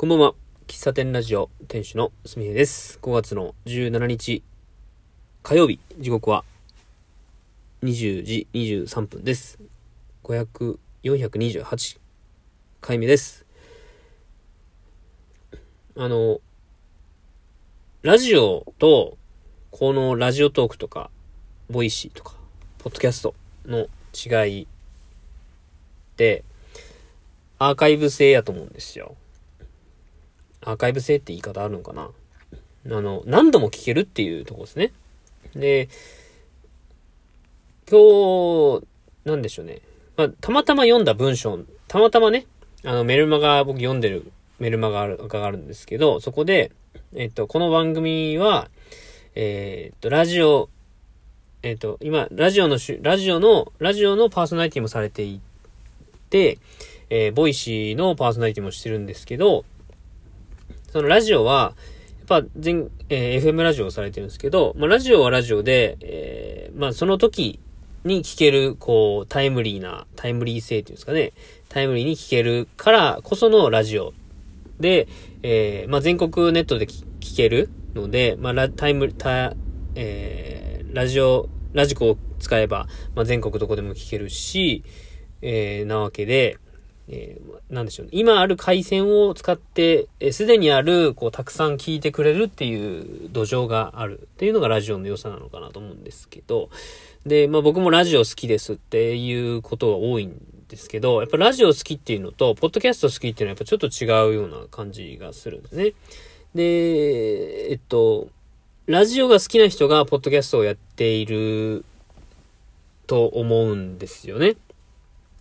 こんばんは。喫茶店ラジオ店主のすみへです。5月の17日火曜日、時刻は20時23分です。500、428回目です。あの、ラジオと、このラジオトークとか、ボイシーとか、ポッドキャストの違いって、アーカイブ制やと思うんですよ。アーカイブ性って言い方あるのかな？あの、何度も聞けるっていうとこですね。で、今日、なんでしょうね。まあ、たまたま読んだ文章、たまたまね、あの、メルマガ、僕読んでるメルマガがあるんですけど、そこで、えっと、この番組は、えー、っと、ラジオ、えっと、今、ラジオのラジオの、ラジオのパーソナリティもされていて、えー、 Voicy のパーソナリティもしてるんですけど、そのラジオは、やっぱ全、えー、FM ラジオをされてるんですけど、まあ、ラジオはラジオで、えー、まあ、その時に聞ける、こう、タイムリーな、タイムリー性っていうんですかね、タイムリーに聞けるからこそのラジオ。で、えー、まあ、全国ネットで聞けるので、まあ、ラ、タイム、タ、えー、ラジオ、ラジコを使えば、まあ、全国どこでも聞けるし、えー、なわけで、えー、なんでしょうね。今ある回線を使って、す、え、で、にある、こう、たくさん聞いてくれるっていう土壌があるっていうのがラジオの良さなのかなと思うんですけど、で、まあ僕もラジオ好きですっていうことが多いんですけど、やっぱラジオ好きっていうのと、ポッドキャスト好きっていうのはやっぱちょっと違うような感じがするんですね。で、えっと、ラジオが好きな人がポッドキャストをやっていると思うんですよね。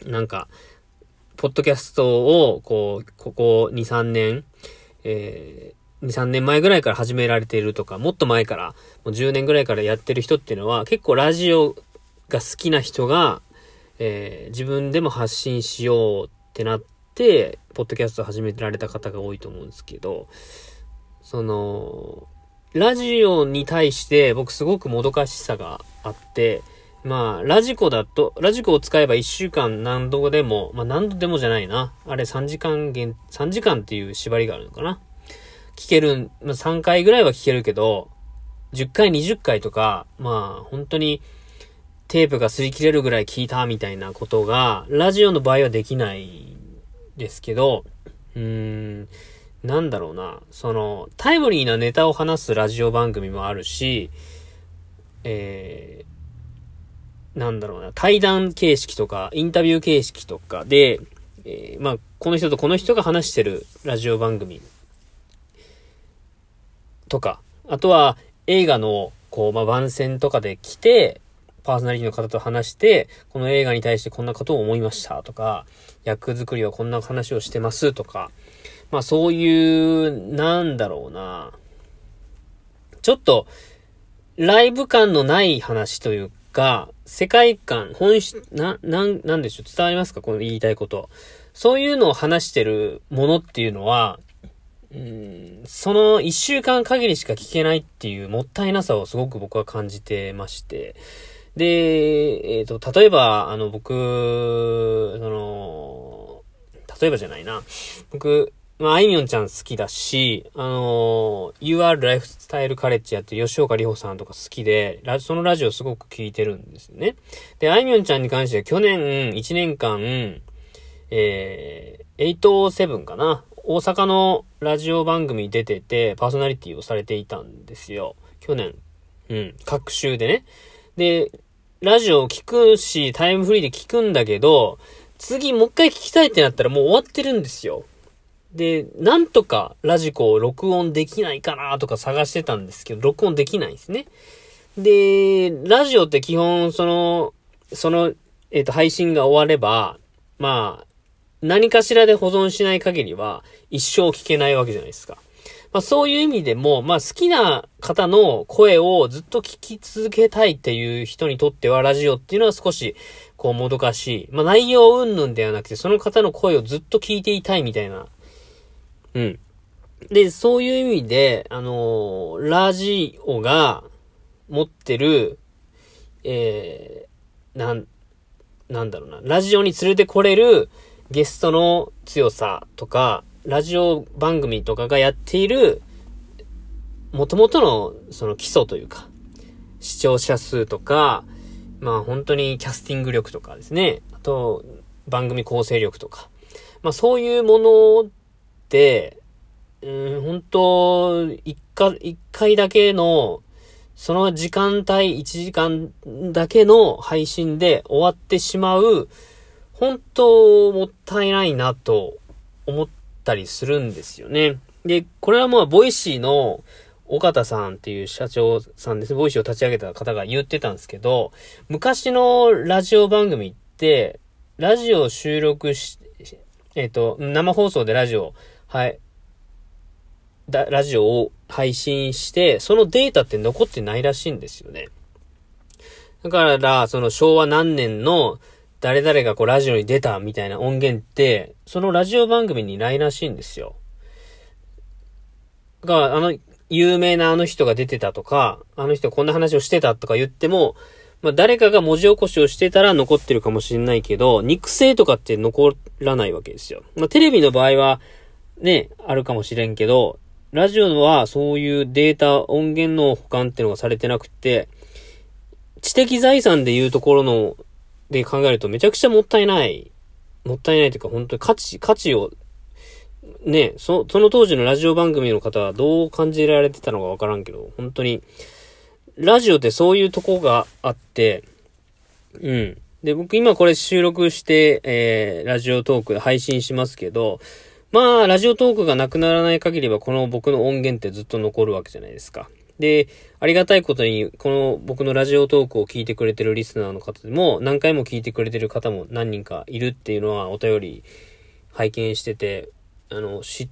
なんか、ポッドキャストを、こう、ここ2、3年、えー、2、3年前ぐらいから始められているとか、もっと前から、もう10年ぐらいからやってる人っていうのは、結構ラジオが好きな人が、えー、自分でも発信しようってなって、ポッドキャストを始められた方が多いと思うんですけど、その、ラジオに対して僕すごくもどかしさがあって、まあ、ラジコだと、ラジコを使えば1週間何度でも、まあ何度でもじゃないな。あれ3時間限、3時間っていう縛りがあるのかな。聞ける、まあ3回ぐらいは聞けるけど、10回、20回とか、まあ本当にテープが擦り切れるぐらい聞いたみたいなことが、ラジオの場合はできないですけど、うーん、なんだろうな。その、タイムリーなネタを話すラジオ番組もあるし、えー、なんだろうな、対談形式とか、インタビュー形式とかで、えー、まあ、この人とこの人が話してるラジオ番組とか、あとは映画の、こう、まあ、番宣とかで来て、パーソナリティの方と話して、この映画に対してこんなことを思いましたとか、役作りはこんな話をしてますとか、まあそういう、なんだろうな。ちょっと、ライブ感のない話というか、世界観、本質、な、なん、なんでしょう？伝わりますか？この言いたいこと。そういうのを話してるものっていうのは、うん、その一週間限りしか聞けないっていうもったいなさをすごく僕は感じてまして。で、えっ、ー、と、例えば、あの、僕、その、例えばじゃないな。僕、まあ、あいみょんちゃん好きだし、あのー、UR ライフスタイルカレッジやってる吉岡里帆さんとか好きで、そのラジオすごく聞いてるんですよね。で、あいみょんちゃんに関しては去年1年間、えー、807かな大阪のラジオ番組に出てて、パーソナリティをされていたんですよ。去年。うん。各週でね。で、ラジオを聞くし、タイムフリーで聞くんだけど、次もう一回聞きたいってなったらもう終わってるんですよ。で、なんとかラジコを録音できないかなとか探してたんですけど、録音できないんですね。で、ラジオって基本、その、その、えっ、ー、と、配信が終われば、まあ、何かしらで保存しない限りは、一生聞けないわけじゃないですか。まあそういう意味でも、まあ好きな方の声をずっと聞き続けたいっていう人にとってはラジオっていうのは少し、こうもどかしい。まあ内容云々ではなくて、その方の声をずっと聞いていたいみたいなうん。で、そういう意味で、あのー、ラジオが持ってる、えー、なん、なんだろうな、ラジオに連れてこれるゲストの強さとか、ラジオ番組とかがやっている、元々のその基礎というか、視聴者数とか、まあ本当にキャスティング力とかですね。あと、番組構成力とか。まあそういうもの、うん、本当一回、一回だけの、その時間帯、1時間だけの配信で終わってしまう、本当もったいないなと思ったりするんですよね。で、これはまあ、 Voicy の緒方さんっていう社長さんですね。 Voicy を立ち上げた方が言ってたんですけど、昔のラジオ番組って、ラジオ収録し、えっ、ー、と、生放送でラジオ、はい、だ、ラジオを配信して、そのデータって残ってないらしいんですよね。だから、その昭和何年の誰々がこうラジオに出たみたいな音源って、そのラジオ番組にないらしいんですよ。が、あの、有名なあの人が出てたとか、あの人こんな話をしてたとか言っても、まあ誰かが文字起こしをしてたら残ってるかもしれないけど、肉声とかって残らないわけですよ。まあテレビの場合は、ね、あるかもしれんけど、ラジオはそういうデータ、音源の保管っていうのがされてなくて、知的財産でいうところの、で考えるとめちゃくちゃもったいない。もったいないというか本当に価値、価値を、ね、そ、その当時のラジオ番組の方はどう感じられてたのかわからんけど、本当に、ラジオってそういうとこがあって、うん。で、僕今これ収録して、えー、ラジオトークで配信しますけど、まあ、ラジオトークがなくならない限りは、この僕の音源ってずっと残るわけじゃないですか。で、ありがたいことに、この僕のラジオトークを聞いてくれてるリスナーの方でも、何回も聞いてくれてる方も何人かいるっていうのはお便り拝見してて、あの、し、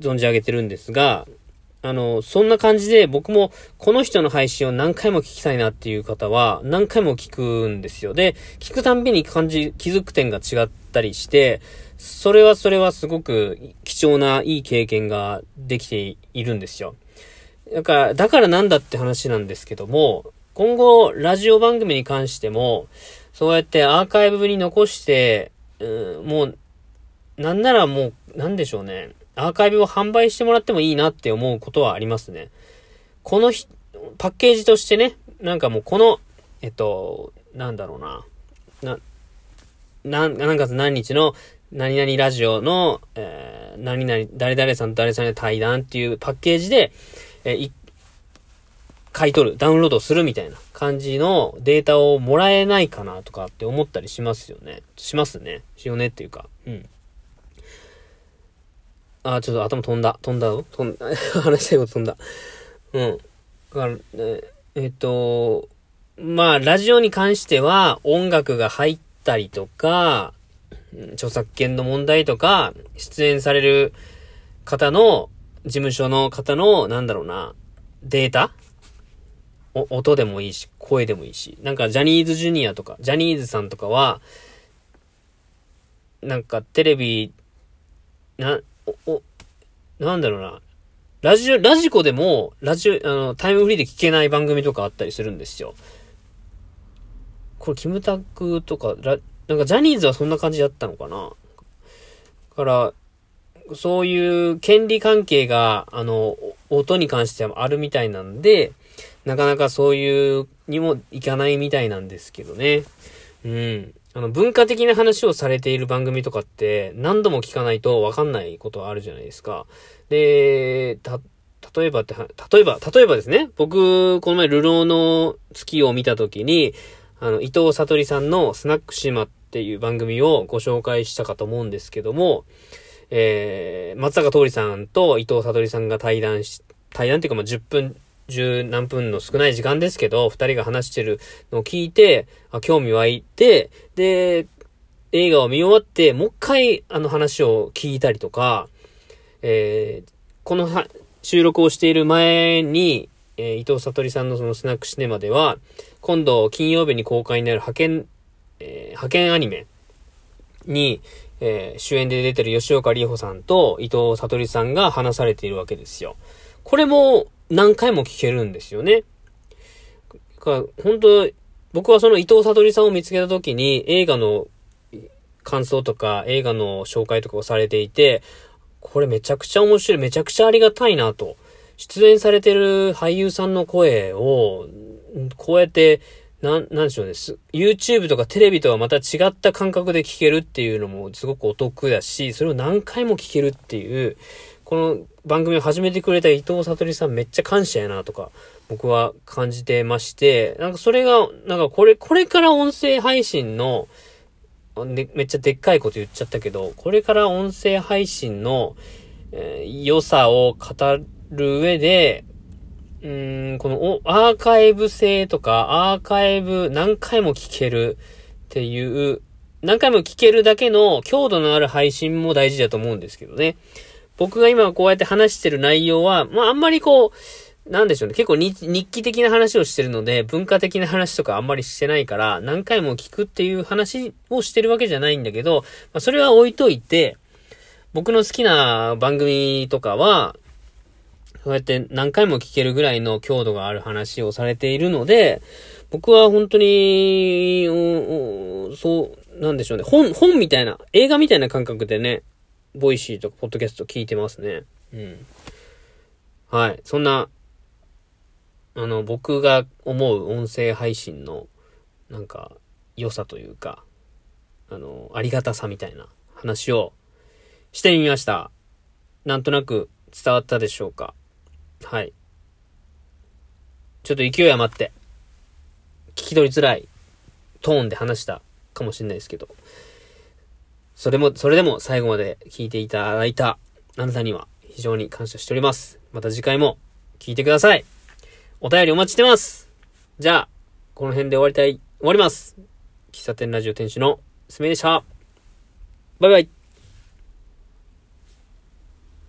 存じ上げてるんですが、あの、そんな感じで僕もこの人の配信を何回も聞きたいなっていう方は何回も聞くんですよ。で、聞くたんびに感じ、気づく点が違ってたりして、それはそれはすごく貴重ないい経験ができているんですよ。だから、だからなんだって話なんですけども、今後、ラジオ番組に関しても、そうやってアーカイブに残して、うん、もう、なんならもう、なんでしょうね。アーカイブを販売してもらってもいいなって思うことはありますね。このパッケージとしてね、なんかもうこの、えっと、なんだろうな。な、な、何月何日の何々ラジオの、えー、何々、誰々さんと誰さん対談っていうパッケージで、えー、買い取る、ダウンロードするみたいな感じのデータをもらえないかなとかって思ったりしますよね。しますね。しよねっていうか。うん。あ、ちょっと頭飛んだ。飛んだよ。飛んだ。話したいこと飛んだ。うん。だから、ええっと、まあ、ラジオに関しては音楽が入ったりとか、著作権の問題とか、出演される方の、事務所の方の、なんだろうな、データ？音でもいいし、声でもいいし。なんか、ジャニーズジュニアとか、ジャニーズさんとかは、なんか、テレビ、な、お、お、なんだろうな。ラジオ、ラジコでも、ラジオ、あの、タイムフリーで聞けない番組とかあったりするんですよ。これ、キムタクとか、ラ、なんかジャニーズはそんな感じだったのかなから、そういう権利関係が、あの、音に関してはあるみたいなんで、なかなかそういうにもいかないみたいなんですけどね。うん。あの、文化的な話をされている番組とかって何度も聞かないとわかんないことはあるじゃないですか。で、た、例えばって、例えば、例えばですね、僕、この前、流浪の月を見たときに、あの、伊藤悟さんのスナック島っていう番組をご紹介したかと思うんですけども、えー、松坂桃李さんと伊藤悟さんが対談し、対談っていうかまあ10分、十何分の少ない時間ですけど、二人が話してるのを聞いて、あ興味湧いて、で、映画を見終わって、もう一回あの話を聞いたりとか、えー、この収録をしている前に、えー、伊藤悟さんのそのスナックシネマでは、今度金曜日に公開になる派遣えー、派遣アニメに、えー、主演で出てる吉岡里帆さんと伊藤悟さんが話されているわけですよ。これも何回も聞けるんですよね。か本当僕はその伊藤悟さんを見つけた時に映画の感想とか映画の紹介とかをされていて、これめちゃくちゃ面白い、めちゃくちゃありがたいなと。出演されてる俳優さんの声を、こうやって、なん、なんでしょうね。YouTube とかテレビとはまた違った感覚で聞けるっていうのもすごくお得だし、それを何回も聞けるっていう、この番組を始めてくれた伊藤悟さんめっちゃ感謝やなとか、僕は感じてまして、なんかそれが、なんかこれ、これから音声配信の、ね、めっちゃでっかいこと言っちゃったけど、これから音声配信の、えー、良さを語るる上で、うーん、このおアーカイブ性とか、アーカイブ何回も聞けるっていう、何回も聞けるだけの強度のある配信も大事だと思うんですけどね。僕が今こうやって話してる内容は、まああんまりこう、なんでしょうね。結構日記的な話をしてるので、文化的な話とかあんまりしてないから、何回も聞くっていう話をしてるわけじゃないんだけど、まあ、それは置いといて、僕の好きな番組とかは、そうやって何回も聞けるぐらいの強度がある話をされているので、僕は本当に、そう、なんでしょうね。本、本みたいな、映画みたいな感覚でね、 Voicy とかポッドキャスト聞いてますね。うん。はい。そんな、あの、僕が思う音声配信の、なんか、良さというか、あの、ありがたさみたいな話をしてみました。なんとなく伝わったでしょうか？はい。ちょっと勢い余って、聞き取りづらいトーンで話したかもしれないですけど、それも、それでも最後まで聞いていただいたあなたには非常に感謝しております。また次回も聞いてください。お便りお待ちしてます。じゃあ、この辺で終わりたい、終わります。喫茶店ラジオ店主のすめでした。バイバイ。